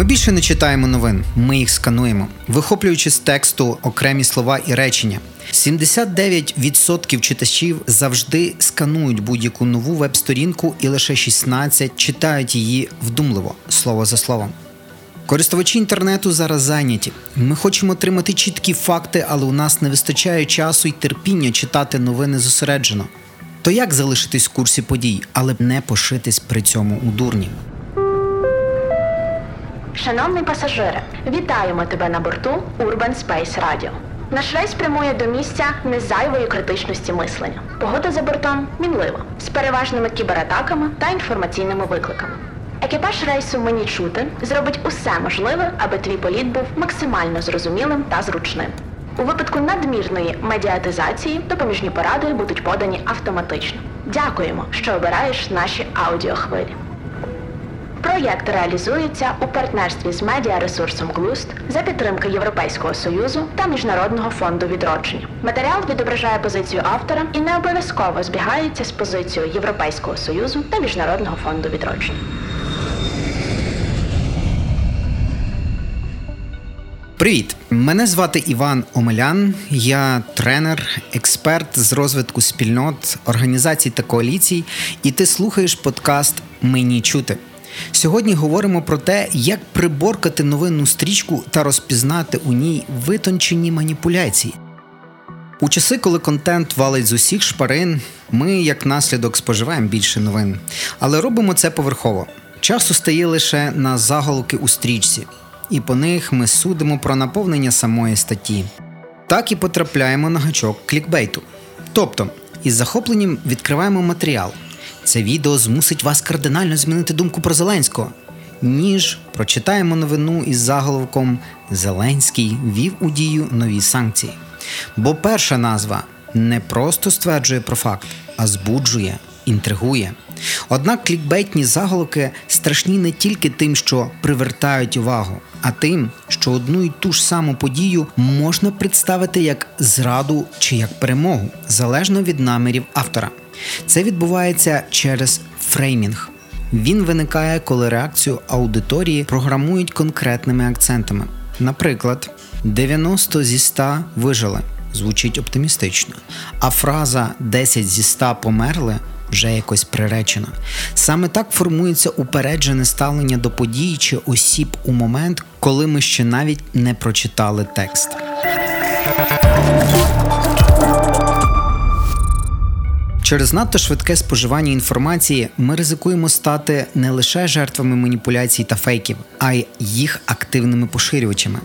Ми більше не читаємо новин, ми їх скануємо, вихоплюючи з тексту окремі слова і речення. 79% читачів завжди сканують будь-яку нову веб-сторінку, і лише 16 читають її вдумливо, слово за словом. Користувачі інтернету зараз зайняті. Ми хочемо отримати чіткі факти, але у нас не вистачає часу і терпіння читати новини зосереджено. То як залишитись в курсі подій, але не пошитись при цьому у дурні? Шановний пасажире, вітаємо тебе на борту Urban Space Radio. Наш рейс прямує до місця незайвої критичності мислення. Погода за бортом мінлива, з переважними кібератаками та інформаційними викликами. Екіпаж рейсу мені чути зробить усе можливе, аби твій політ був максимально зрозумілим та зручним. У випадку надмірної медіатизації допоміжні поради будуть подані автоматично. Дякуємо, що обираєш наші аудіохвилі. Проєкт реалізується у партнерстві з медіаресурсом Глуст за підтримки Європейського союзу та Міжнародного фонду відродження. Матеріал відображає позицію автора і не обов'язково збігається з позицією Європейського союзу та Міжнародного фонду відродження. Привіт! Мене звати Іван Омелян. Я тренер, експерт з розвитку спільнот, організацій та коаліцій. І ти слухаєш подкаст Мені чути. Сьогодні говоримо про те, як приборкати новинну стрічку та розпізнати у ній витончені маніпуляції. У часи, коли контент валить з усіх шпарин, ми як наслідок споживаємо більше новин, але робимо це поверхово. Часу стає лише на заголовки у стрічці, і по них ми судимо про наповнення самої статті. Так і потрапляємо на гачок клікбейту. Тобто, із захопленням відкриваємо матеріал. Це відео змусить вас кардинально змінити думку про Зеленського. Ніж прочитаємо новину із заголовком Зеленський вів у дію нові санкції. Бо перша назва не просто стверджує про факт, а збуджує, інтригує. Однак клікбейтні заголовки страшні не тільки тим, що привертають увагу, а тим, що одну і ту ж саму подію можна представити як зраду чи як перемогу, залежно від намірів автора. Це відбувається через фреймінг. Він виникає, коли реакцію аудиторії програмують конкретними акцентами. Наприклад, 90 зі 100 вижили звучить оптимістично, а фраза 10 зі 100 померли вже якось приречена. Саме так формується упереджене ставлення до подій чи осіб у момент, коли ми ще навіть не прочитали текст. Через надто швидке споживання інформації ми ризикуємо стати не лише жертвами маніпуляцій та фейків, а й їх активними поширювачами.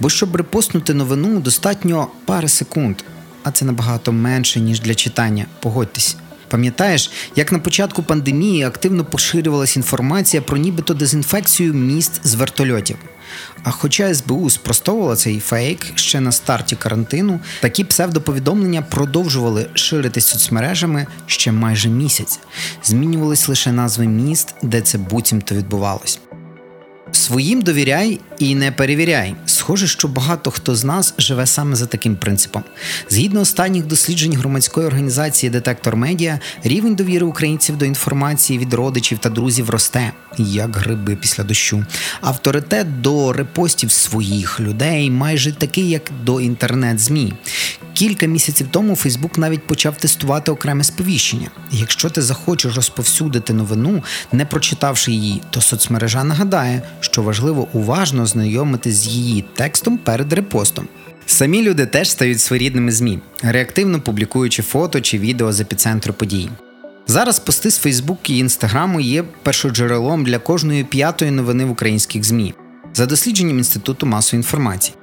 Бо щоб репостнути новину, достатньо пари секунд, а це набагато менше, ніж для читання. Погодьтесь. Пам'ятаєш, як на початку пандемії активно поширювалася інформація про нібито дезінфекцію міст з вертольотів. А хоча СБУ спростовувала цей фейк ще на старті карантину, такі псевдоповідомлення продовжували ширитись соцмережами ще майже місяць. Змінювались лише назви міст, де це буцімто відбувалось. Своїм довіряй і не перевіряй. Схоже, що багато хто з нас живе саме за таким принципом. Згідно останніх досліджень громадської організації Детектор Медіа, рівень довіри українців до інформації від родичів та друзів росте, як гриби після дощу. Авторитет до репостів своїх людей майже такий, як до інтернет-змі. Кілька місяців тому Фейсбук навіть почав тестувати окреме сповіщення. Якщо ти захочеш розповсюдити новину, не прочитавши її, то соцмережа нагадає, що важливо уважно знайомитись з її текстом перед репостом. Самі люди теж стають своєрідними ЗМІ, реактивно публікуючи фото чи відео з епіцентру подій. Зараз пости з Фейсбук і Інстаграму є першоджерелом для кожної п'ятої новини в українських ЗМІ за дослідженням Інституту масової інформації.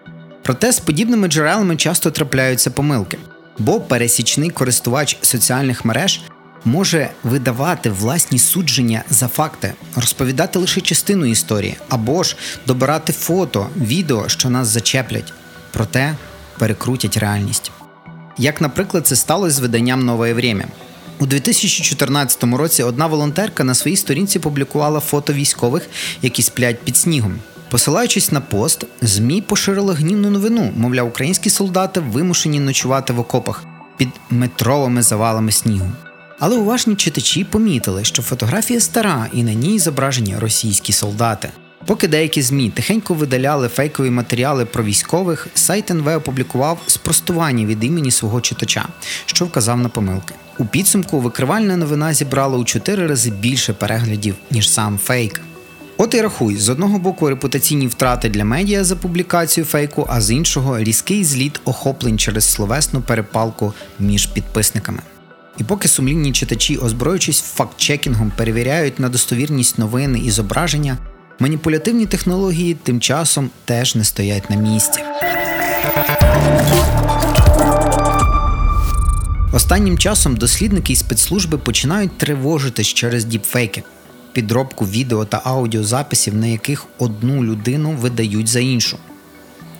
Проте з подібними джерелами часто трапляються помилки, бо пересічний користувач соціальних мереж може видавати власні судження за факти, розповідати лише частину історії, або ж добирати фото, відео, що нас зачеплять, проте перекрутять реальність. Як, наприклад, це сталося з виданням Нове Время. У 2014 році одна волонтерка на своїй сторінці публікувала фото військових, які сплять під снігом. Посилаючись на пост, ЗМІ поширили гнівну новину, мовляв, українські солдати вимушені ночувати в окопах під метровими завалами снігу. Але уважні читачі помітили, що фотографія стара і на ній зображені російські солдати. Поки деякі ЗМІ тихенько видаляли фейкові матеріали про військових, сайт НВ опублікував спростування від імені свого читача, що вказав на помилки. У підсумку викривальна новина зібрала у чотири рази більше переглядів, ніж сам фейк. От і рахуй, з одного боку репутаційні втрати для медіа за публікацію фейку, а з іншого різкий зліт охоплень через словесну перепалку між підписниками. І поки сумлінні читачі, озброюючись факт-чекінгом, перевіряють на достовірність новини і зображення, маніпулятивні технології тим часом теж не стоять на місці. Останнім часом дослідники і спецслужби починають тривожитись через діпфейки, підробку відео та аудіозаписів, на яких одну людину видають за іншу.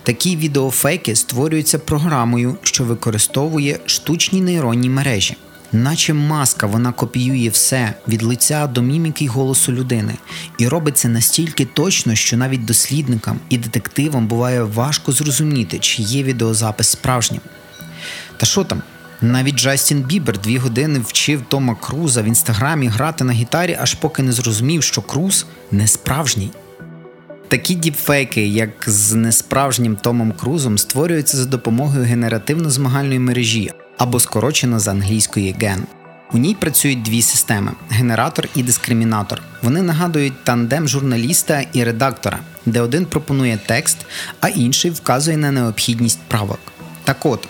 Такі відеофейки створюються програмою, що використовує штучні нейронні мережі. Наче маска, вона копіює все від лиця до міміки й голосу людини, і робить це настільки точно, що навіть дослідникам і детективам буває важко зрозуміти, чи є відеозапис справжнім. Та що там? Навіть Джастін Бібер дві години вчив Тома Круза в інстаграмі грати на гітарі, аж поки не зрозумів, що Круз не справжній. Такі діпфейки, як з несправжнім Томом Крузом, створюються за допомогою генеративно-змагальної мережі або скорочено з англійської ген. У ній працюють дві системи генератор і дискримінатор. Вони нагадують тандем журналіста і редактора, де один пропонує текст, а інший вказує на необхідність правок. Так от,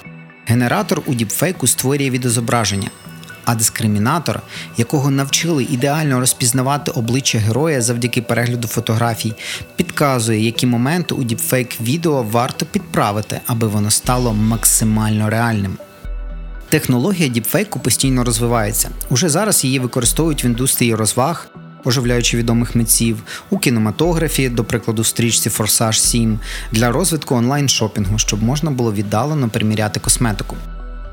генератор у діпфейку створює відозображення, а дискримінатор, якого навчили ідеально розпізнавати обличчя героя завдяки перегляду фотографій, підказує, які моменти у діпфейк відео варто підправити, аби воно стало максимально реальним. Технологія діпфейку постійно розвивається. Уже зараз її використовують в індустрії розваг, оживляючи відомих митців, у кінематографі, до прикладу, стрічці Форсаж 7, для розвитку онлайн-шопінгу, щоб можна було віддалено приміряти косметику.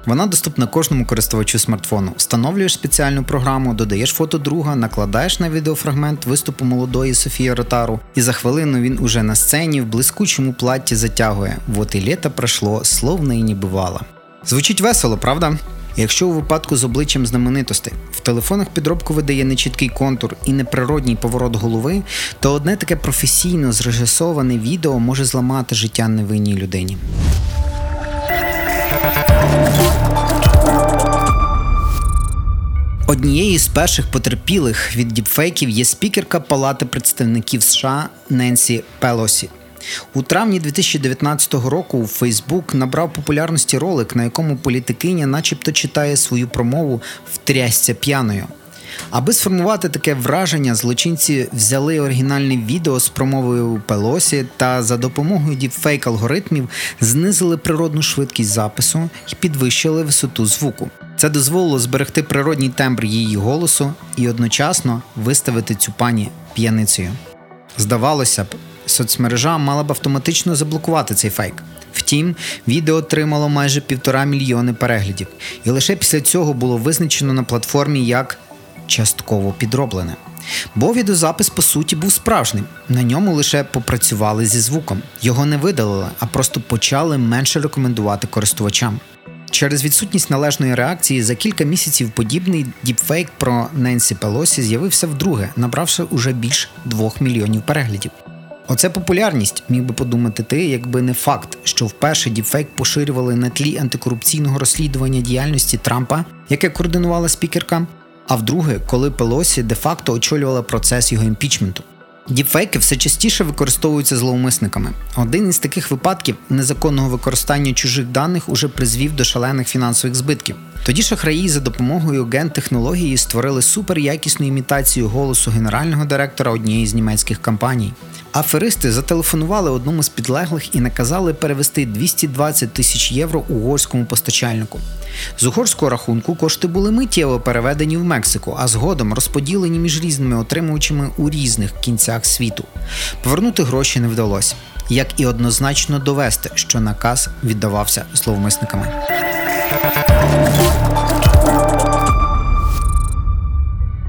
Вона доступна кожному користувачу смартфону. Встановлюєш спеціальну програму, додаєш фото друга, накладаєш на відеофрагмент виступу молодої Софії Ротару, і за хвилину він уже на сцені в блискучому платі затягує. Вот і літо пройшло, словно і не бувало. Звучить весело, правда? Якщо у випадку з обличчям знаменитостей в телефонах підробку видає нечіткий контур і неприродній поворот голови, то одне таке професійно зрежисоване відео може зламати життя невинній людині. Однією з перших потерпілих від діпфейків є спікерка Палати представників США Ненсі Пелосі. У травні 2019 року у Фейсбук набрав популярності ролик, на якому політикиня, начебто, читає свою промову в п'яною. Аби сформувати таке враження, злочинці взяли оригінальне відео з промовою Пелосі та за допомогою діпфейк алгоритмів знизили природну швидкість запису і підвищили висоту звуку. Це дозволило зберегти природній тембр її голосу і одночасно виставити цю пані п'яницею. Здавалося б, соцмережа мала б автоматично заблокувати цей фейк. Втім, відео отримало майже півтора мільйони переглядів, і лише після цього було визначено на платформі як частково підроблене. Бо відеозапис, по суті, був справжнім. На ньому лише попрацювали зі звуком. Його не видалили, а просто почали менше рекомендувати користувачам. Через відсутність належної реакції за кілька місяців подібний діпфейк про Ненсі Пелосі з'явився вдруге, набравши уже більш двох мільйонів переглядів. Оце популярність, міг би подумати ти, якби не факт, що вперше діпфейк поширювали на тлі антикорупційного розслідування діяльності Трампа, яке координувала спікерка, а вдруге, коли Пелосі де-факто очолювала процес його імпічменту. Діпфейки все частіше використовуються зловмисниками. Один із таких випадків незаконного використання чужих даних уже призвів до шалених фінансових збитків. Тоді шахраї за допомогою ген-технології створили суперякісну імітацію голосу генерального директора однієї з німецьких компаній. Аферисти зателефонували одному з підлеглих і наказали перевести 220 тисяч євро угорському постачальнику. З угорського рахунку кошти були миттєво переведені в Мексику, а згодом розподілені між різними отримувачами у різних кінцях світу. Повернути гроші не вдалося, як і однозначно довести, що наказ віддавався зловмисниками.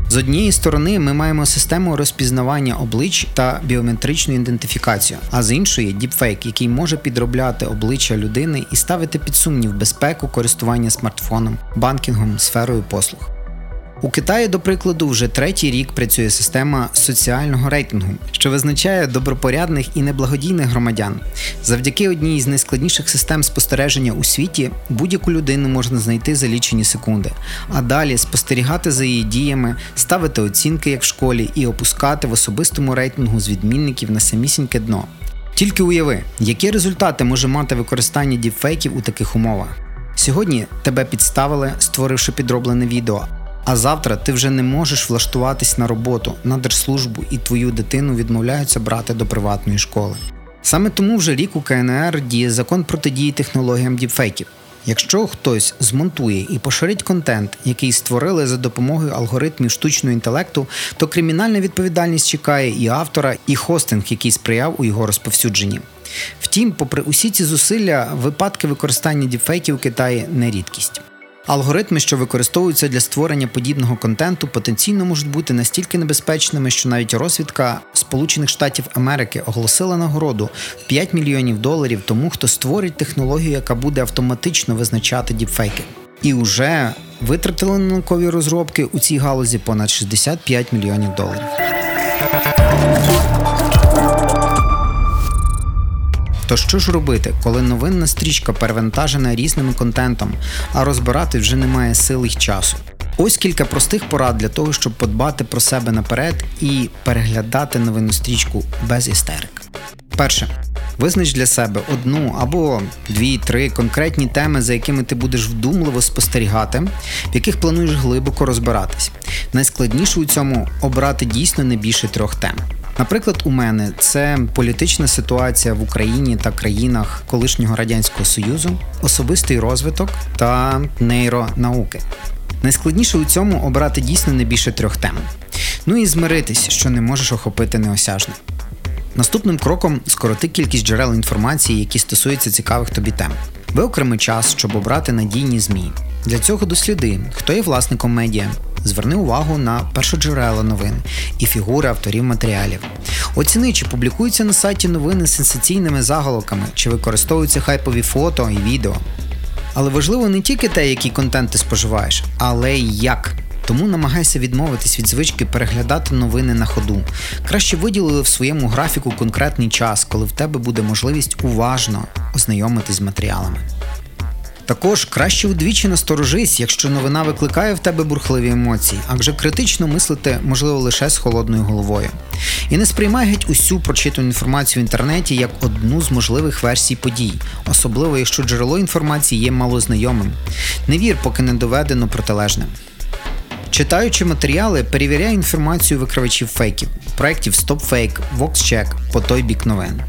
З однієї сторони, ми маємо систему розпізнавання облич та біометричну ідентифікацію, а з іншої діпфейк, який може підробляти обличчя людини і ставити під сумнів безпеку користування смартфоном, банкінгом, сферою послуг. У Китаї, до прикладу, вже третій рік працює система соціального рейтингу, що визначає добропорядних і неблагодійних громадян. Завдяки одній з найскладніших систем спостереження у світі будь-яку людину можна знайти за лічені секунди, а далі спостерігати за її діями, ставити оцінки як в школі і опускати в особистому рейтингу з відмінників на самісіньке дно. Тільки уяви, які результати може мати використання діпфейків у таких умовах. Сьогодні тебе підставили, створивши підроблене відео. А завтра ти вже не можеш влаштуватись на роботу, на держслужбу і твою дитину відмовляються брати до приватної школи. Саме тому вже рік у КНР діє закон протидії технологіям діпфейків. Якщо хтось змонтує і поширить контент, який створили за допомогою алгоритмів штучного інтелекту, то кримінальна відповідальність чекає і автора, і хостинг, який сприяв у його розповсюдженні. Втім, попри усі ці зусилля, випадки використання діпфейків у Китаї не рідкість. Алгоритми, що використовуються для створення подібного контенту, потенційно можуть бути настільки небезпечними, що навіть розвідка Сполучених Штатів Америки оголосила нагороду в 5 мільйонів доларів тому, хто створить технологію, яка буде автоматично визначати діпфейки. І вже витратили на наукові розробки у цій галузі понад 65 мільйонів доларів. То що ж робити, коли новинна стрічка перевантажена різним контентом, а розбирати вже немає сили й часу? Ось кілька простих порад для того, щоб подбати про себе наперед і переглядати новинну стрічку без істерик. Перше. Визнач для себе одну або дві-три конкретні теми, за якими ти будеш вдумливо спостерігати, в яких плануєш глибоко розбиратись. Найскладніше у цьому обрати дійсно не більше трьох тем. Наприклад, у мене це політична ситуація в Україні та країнах колишнього радянського союзу, особистий розвиток та нейронауки. Найскладніше у цьому обрати дійсно не більше трьох тем. Ну і змиритись, що не можеш охопити неосяжно. Наступним кроком скороти кількість джерел інформації, які стосуються цікавих тобі тем. Виокреми час, щоб обрати надійні ЗМІ. Для цього досліди, хто є власником медіа, Зверни увагу на першоджерела новин і фігури авторів матеріалів. Оціни, чи публікуються на сайті новини з сенсаційними заголовками, чи використовуються хайпові фото і відео. Але важливо не тільки те, який контент ти споживаєш, але й як. Тому намагайся відмовитись від звички переглядати новини на ходу. Краще виділили в своєму графіку конкретний час, коли в тебе буде можливість уважно ознайомитись з матеріалами. Також краще удвічі насторожись, якщо новина викликає в тебе бурхливі емоції, адже критично мислити можливо лише з холодною головою. І не сприймай геть усю прочитану інформацію в інтернеті як одну з можливих версій подій, особливо якщо джерело інформації є малознайомим. Не вір, поки не доведено протилежним. Читаючи матеріали, перевіряй інформацію викривачів фейків, проєктів StopFake, VoxCheck по той бік новин.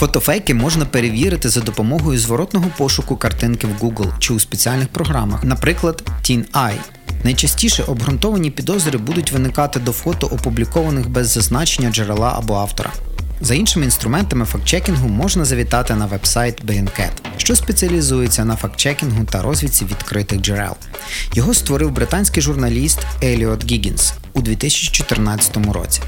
Фотофейки можна перевірити за допомогою зворотного пошуку картинки в Google чи у спеціальних програмах, наприклад, TeenEye. Найчастіше обґрунтовані підозри будуть виникати до фото, опублікованих без зазначення джерела або автора. За іншими інструментами фактчекінгу можна завітати на вебсайт Bellingcat, що спеціалізується на фактчекінгу та розвідці відкритих джерел. Його створив британський журналіст Еліот Гігінс у 2014 році.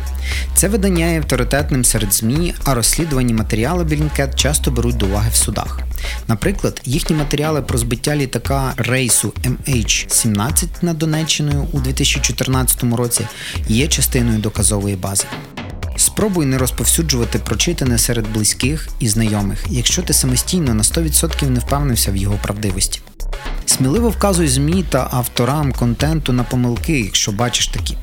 Це видання є авторитетним серед ЗМІ, а розслідувані матеріали Bellingcat часто беруть до уваги в судах. Наприклад, їхні матеріали про збиття літака рейсу MH17 над Донеччиною у 2014 році є частиною доказової бази. Спробуй не розповсюджувати прочитане серед близьких і знайомих, якщо ти самостійно на 100% не впевнився в його правдивості. Сміливо вказуй ЗМІ та авторам контенту на помилки, якщо бачиш такі.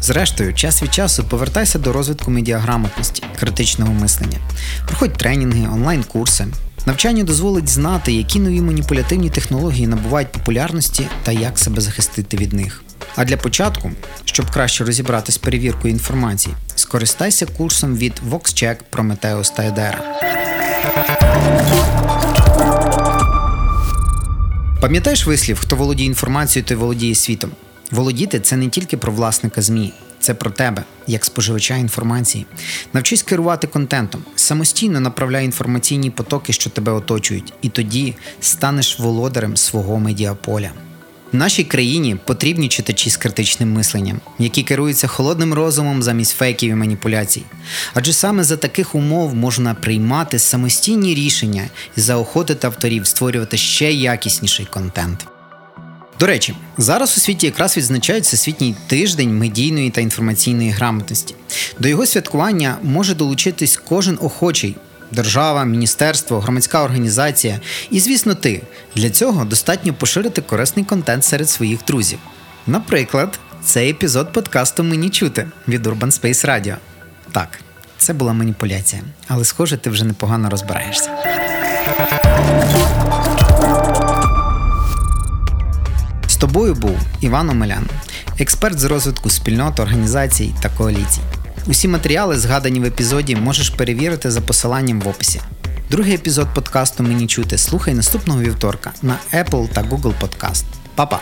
Зрештою, час від часу повертайся до розвитку медіаграмотності, критичного мислення, проходь тренінги, онлайн-курси. Навчання дозволить знати, які нові маніпулятивні технології набувають популярності та як себе захистити від них. А для початку, щоб краще розібратись перевіркою інформації, скористайся курсом від VoxCheck, Prometheus та Edera. Пам'ятаєш вислів, хто володіє інформацією, той володіє світом. Володіти це не тільки про власника ЗМІ, це про тебе, як споживача інформації. Навчись керувати контентом, самостійно направляй інформаційні потоки, що тебе оточують, і тоді станеш володарем свого медіаполя. Нашій країні потрібні читачі з критичним мисленням, які керуються холодним розумом замість фейків і маніпуляцій. Адже саме за таких умов можна приймати самостійні рішення і заохотити авторів створювати ще якісніший контент. До речі, зараз у світі якраз відзначають Всесвітній тиждень медійної та інформаційної грамотності. До його святкування може долучитись кожен охочий. Держава, міністерство, громадська організація і, звісно, ти. Для цього достатньо поширити корисний контент серед своїх друзів. Наприклад, цей епізод подкасту Мені чути від Urban Space Radio. Так, це була маніпуляція, але схоже, ти вже непогано розбираєшся. З тобою був Іван Омелян, експерт з розвитку спільнот, організацій та коаліцій. Усі матеріали, згадані в епізоді, можеш перевірити за посиланням в описі. Другий епізод подкасту Мені чути слухай наступного вівторка на Apple та Google Podcast. Па-па!